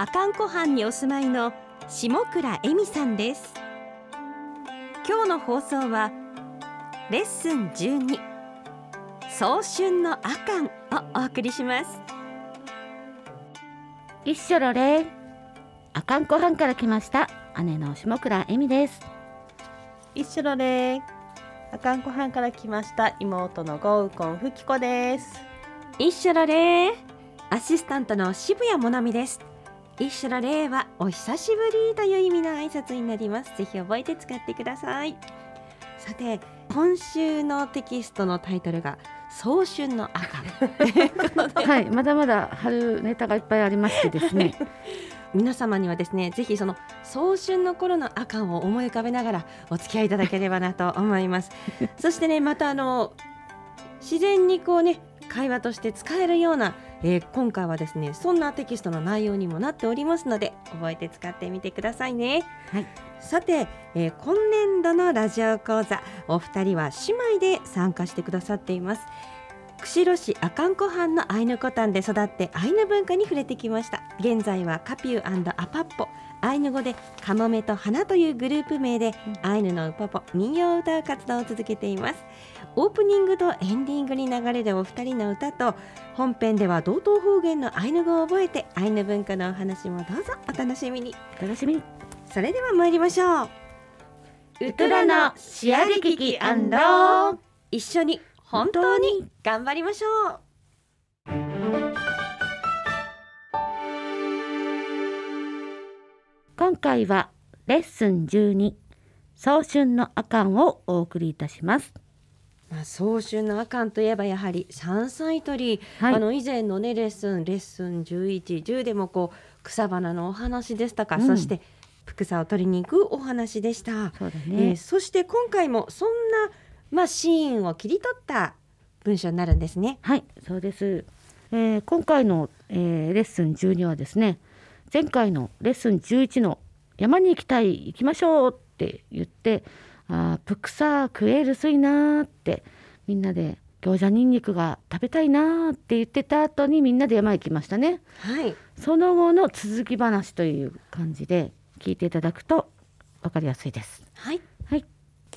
阿寒湖畔にお住まいの下倉恵美さんです。今日の放送はレッスン12早春の阿寒をお送りします。一緒の礼阿寒湖畔から来ました姉の下倉恵美です。一緒の礼阿寒湖畔から来ました妹のゴウコンフキコです。一緒の礼アシスタントの渋谷もなみです一緒の礼はお久しぶりという意味の挨拶になります。ぜひ覚えて使ってください。さて今週のテキストのタイトルが早春の赤。はいまだまだ春ネタがいっぱいありましてですね。皆様にはですねぜひその早春の頃の赤を思い浮かべながらお付き合いいただければなと思います。そしてねまたあの自然にこうね会話として使えるような、えー、今回はですねそんなテキストの内容にもなっておりますので覚えて使ってみてくださいね、はい、さて、えー、今年度のラジオ講座お二人は姉妹で参加してくださっています釧路市阿寒湖畔のアイヌコタンで育ってアイヌ文化に触れてきました。現在はカピューアパッポ。アイヌ語でカモメと花というグループ名で、アイヌのウポポ民謡を歌う活動を続けています。オープニングとエンディングに流れるお二人の歌と本編では道東方言のアイヌ語を覚えてアイヌ文化のお話もどうぞお楽しみに。お楽しみに。それでは参りましょう。ウトラのシアリキキ一緒に本当に頑張りましょう。今回はレッスン12早春の阿寒をお送りいたします。まあ、早春の阿寒といえばやはり山菜採り、はい、あの以前のねレッスンレッスン11、10でもこう草花のお話でしたか、うん、そして草を取りに行くお話でした。そね。えー、そして今回もそんなまあシーンを切り取った文章になるんですね。はい、そうです。えー、今回の、えー、レッスン12はですね、前回のレッスン11の山に行きたい行きましょうって言って。あプクサ食えるすいなってみんなで餃子にんにくが食べたいなって言ってた後にみんなで山行きましたね。はい。その後の続き話という感じで聞いていただくと分かりやすいです。はい。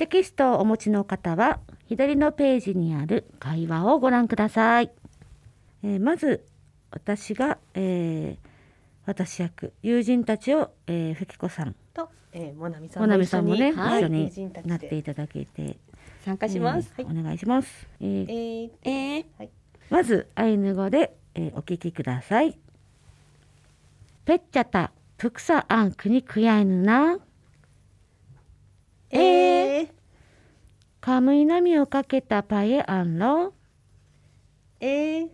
はい。テキストをお持ちの方は左のページにある会話をご覧ください。えー、まず私が、えー、私役友人たちを、えー、ふきこさんと、えー、もなみさんもなみさんもね、はい、一緒になっていただけて参加します、えー、お願いします。えー、えー、えー、はい、まずアイヌ語で、えー、お聞きください。ペッチャタプクサアンクニクヤイヌナ。えー、カムイナミをかけたパエアンロ。えー、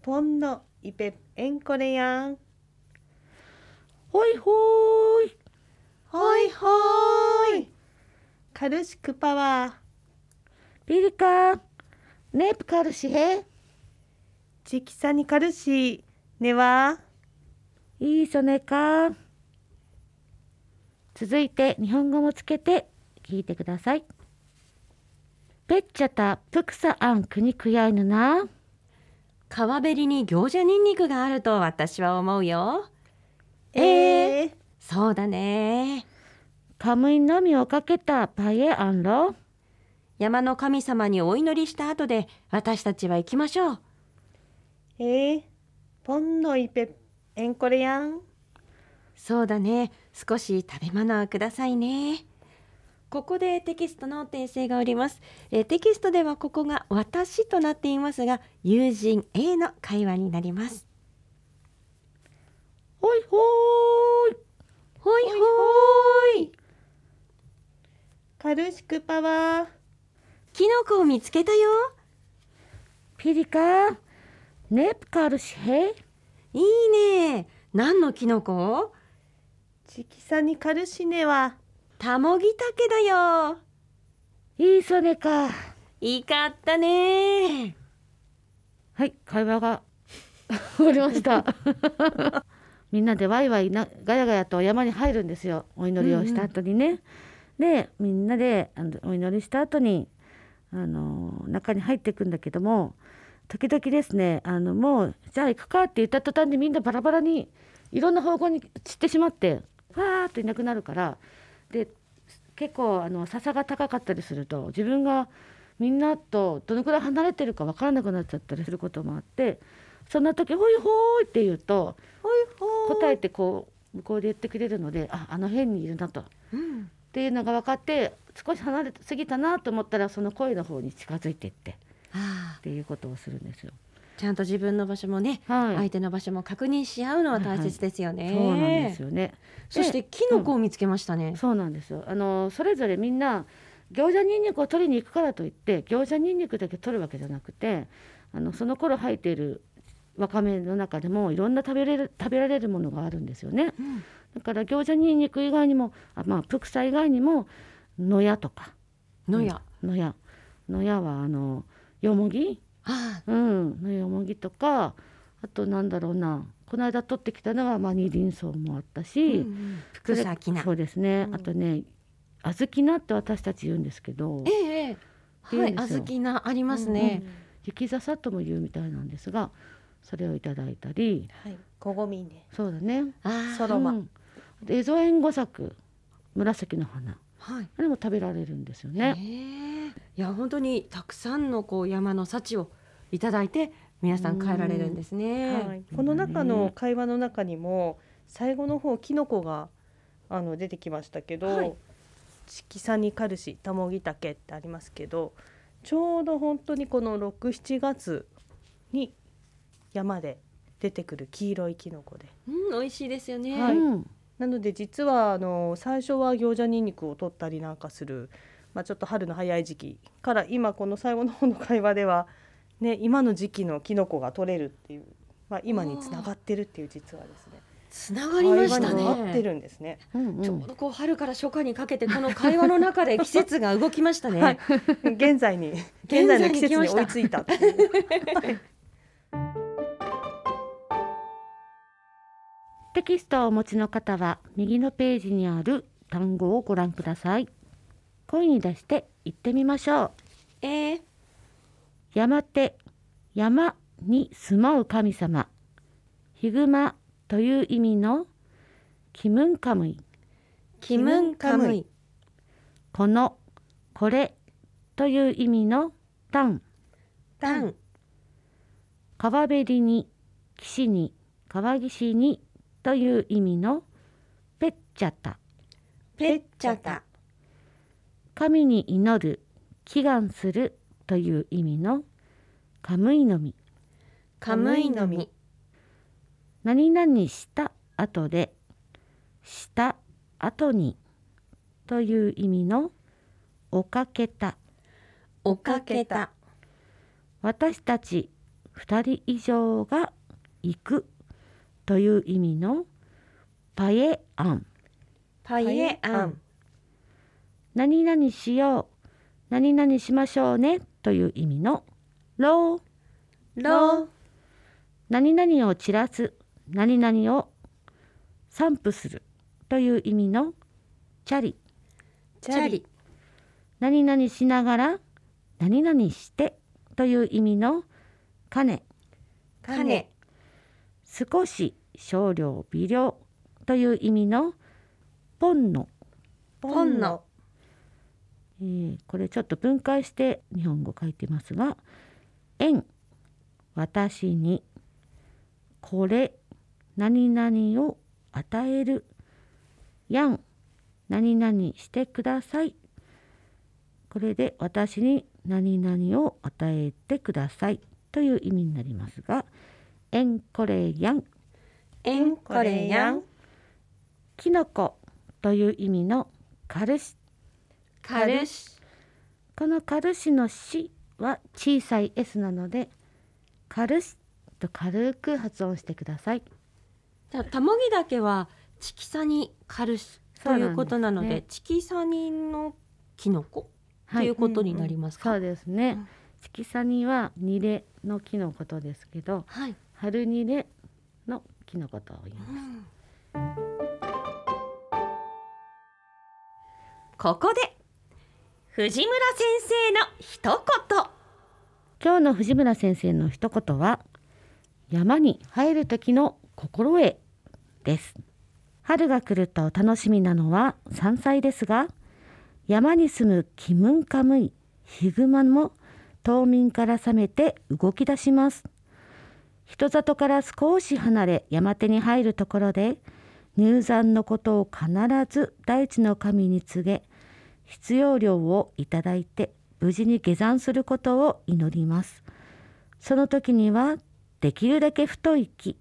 ポンのイペエンコレヤン。ほいほい。ほいほい。カルシクパワー。ピリカ。ネプカルシヘ。チキサニカルシ。ねは。いいそねか。続いて日本語もつけて聞いてください。ペッチャタプクサアンクニクヤイヌナ。川べりに行者ニンニクがあると私は思うよ。えー、そうだね。カムイのみをかけたパエアンロ。山の神様にお祈りした後で私たちは行きましょう。えー、ポンのイペエンコレヤン。そうだね。少し食べ物をくださいね。ここでテキストの訂正がおります、えテキストではここが私となっていますが友人 A の会話になりますほいほーい。ほいほーい。カルシクパワー。キノコを見つけたよ。ピリカ、ネプカルシヘ。いいね。何のキノコ？チキサニカルシネはタモギタケだよ。いいそれか。いいかったね。はい会話が。終わりました。みんなでワイワイなガヤガヤと山に入るんですよ。お祈りをした後にね、でみんなであのお祈りした後にあの中に入っていくんだけども時々ですねあのもうじゃあ行くかって言った途端にみんなバラバラにいろんな方向に散ってしまってわーっといなくなるからで結構あの笹が高かったりすると自分がみんなとどのくらい離れてるか分からなくなっちゃったりすることもあってそんな時「ほいほーい」って言うとほいほ答えてこう向こうで言ってくれるのでああの辺にいるなと。っうんていうのが分かって少し離れすぎたなと思ったらその声の方に近づいていってっあていうことをするんですよ。ーちゃんと自分の場所もね、はい、相手の場所も確認し合うのは大切ですよね、そうなんですよね。そしてキノコを見つけましたね、そうなんですよ。あのそれぞれみんな餃子ニンニクを取りに行くからといって餃子ニンニクだけ取るわけじゃなくてあのその頃生えているわかめの中でもいろんな食べれる食べられるものがあるんですよね。うん。だから餃子ニンニク以外にもあまあプクサ以外にも野屋とか。野や、野屋野屋はあのよもぎあうんのよもぎとかあとなんだろうなこの間取ってきたのはまあ二輪草もあったー、し、うんうん、福崎菜。そうですね、うん。あとね小豆菜って私たち言うんですけどええええ。はい小豆菜ありますね、雪笹とも言うみたいなんですがそれをいただいたりはいこごみね。そうだね。あーそろば。うん。でエゾエンゴ作紫の花はい。あれも食べられるんですよね。ね。いや本当にたくさんのこう山の幸をいただいて皆さん帰られるんですね。はい、この中の会話の中にも最後の方キノコがあの出てきましたけど、はい。チキサニカルシタモギタケってありますけどちょうど本当にこの67月に山で出てくる黄色いキノコで。うん美味しいですよね。はい。うんなので実はあの最初は餃子ニンニクを取ったりなんかする、まあ、ちょっと春の早い時期から今この最後の方の会話では、ね、今の時期のキノコが取れるっていう、まあ、今につながってるっていう実はですねつながりました会話になってね。るんですね。うんうんちょうどこう春から初夏にかけてこの会話の中で 季節が動きましたね。はい現在に現在の季節に追いついた テキストをお持ちの方は右のページにある単語をご覧ください。声に出して言ってみましょう。えー、山手山に住まう神様。ヒグマという意味のキムンカムイ。キムンカムイ。このこれという意味のタンタン川べりに岸に川岸にという意味のペッチャタ。ペッチャタ。神に祈る祈願するという意味のカムイの実カムイの実何々した後でした後にという意味のおかけた。おかけた。私たち二人以上が行くという意味のパエアン。パイエアン。何々しよう何々しましょうねという意味のローロー何々を散らす何々を散布するという意味のチャリ。チャリ。何々しながら何々してという意味の金カネ少し少量微量という意味のポンノ、ポンノえーこれちょっと分解して日本語書いてますが「縁私に。これ何々を与える」「やん何々してください」これで私に何々を与えてください。という意味になりますが「縁これやん」エンコレヤンキノコという意味のカルシ。カルシ。このカルシのシは小さい S なのでカルシと軽く発音してください。じゃあタモギダケはチキサニカルシということなのでね。チキサニのキノコとはい。いうことになりますか？そうですね。うん。チキサニはニレの木のことですけど、はい。春ニレの木のことを言います。ここで藤村先生の一言。今日の藤村先生の一言は山に入る時の心得です春が来ると楽しみなのは山菜ですが山に住むキムンカムイヒグマも冬眠から覚めて動き出します人里から少し離れ山手に入るところで入山のことを必ず大地の神に告げ必要量をいただいて無事に下山することを祈ります。その時にはできるだけ太い木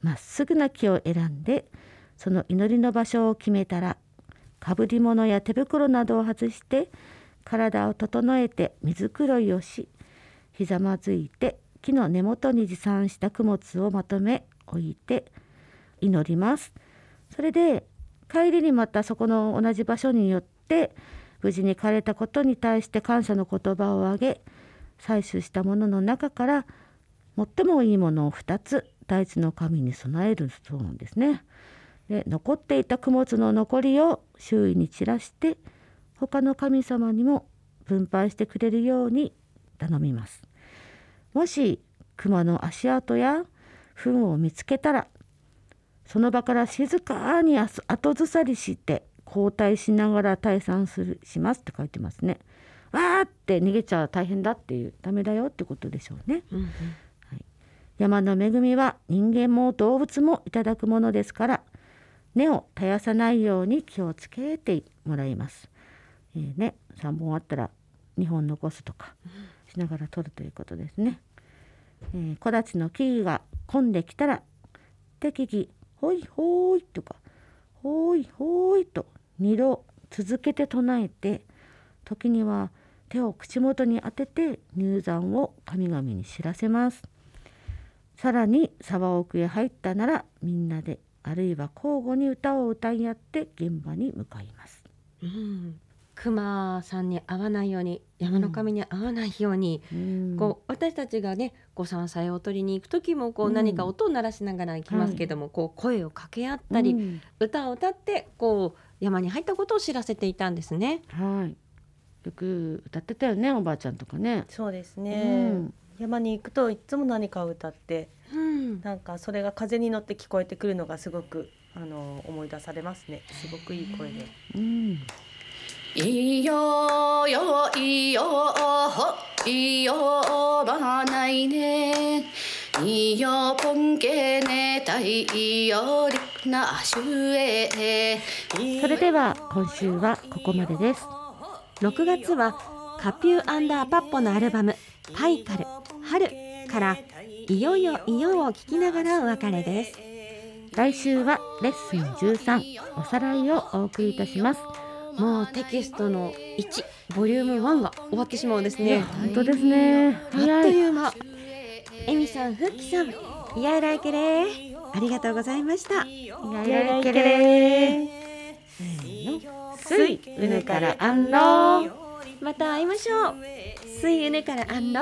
まっすぐな木を選んでその祈りの場所を決めたらかぶり物や手袋などを外して体を整えて水黒いをしひざまずいて木の根元に持参した供物をまとめ置いて祈りますそれで帰りにまたそこの同じ場所によって無事に枯れたことに対して感謝の言葉をあげ採取したものの中から最もいいものを2つ大地の神に備えるそうなんですね。で残っていた供物の残りを周囲に散らして他の神様にも分配してくれるように頼みます。もし熊の足跡や糞を見つけたらその場から静かに後ずさりして交代しながら退散するしますって書いてますね。わーって逃げちゃ大変だっていうダメだよってことでしょうね。うんうん山の恵みは人間も動物もいただくものですから根を絶やさないように気をつけてもらいます。えーね、3本あったら2本残すとかしながら取るということですね。えー木立の木々が混んできたら適宜ほいほいとかほいほいと2度続けて唱えて時には手を口元に当てて入山を神々に知らせます。さらに沢奥へ入ったならみんなであるいは交互に歌を歌い合って現場に向かいます。うん。熊さんに会わないように山の神に会わないように、うん。こう私たちがねご山菜を取りに行く時もこううん何か音を鳴らしながら行きますけども、こう声を掛け合ったり、うん。歌を歌ってこう山に入ったことを知らせていたんですね。はい。よく歌ってたよね、おばあちゃんとかね。そうですうね、ん。山に行くといつも何かを歌ってうん、なんかそれが風に乗って聞こえてくるのがすごくあの思い出されますね。すごくいい声で。うん。いいよよいよいいよばないねいいよぽんけねたいいよりなしゅえそれでは今週はここまでです。6月はカピューアンダーパッポのアルバム「パイカル春」から「いよいよいよ」を聴きながらお別れです。来週はレッスン13おさらいをお送りいたします。もうテキストの1ボリューム1が終わってしまうんですね。本当ですね。あっと早い。いう間。エミさん、フッキさん、いやいらいけれありがとうございました。いやいやいけれー。せーの。すいうぬからあんろー。また会いましょう。水ゆねからあんろ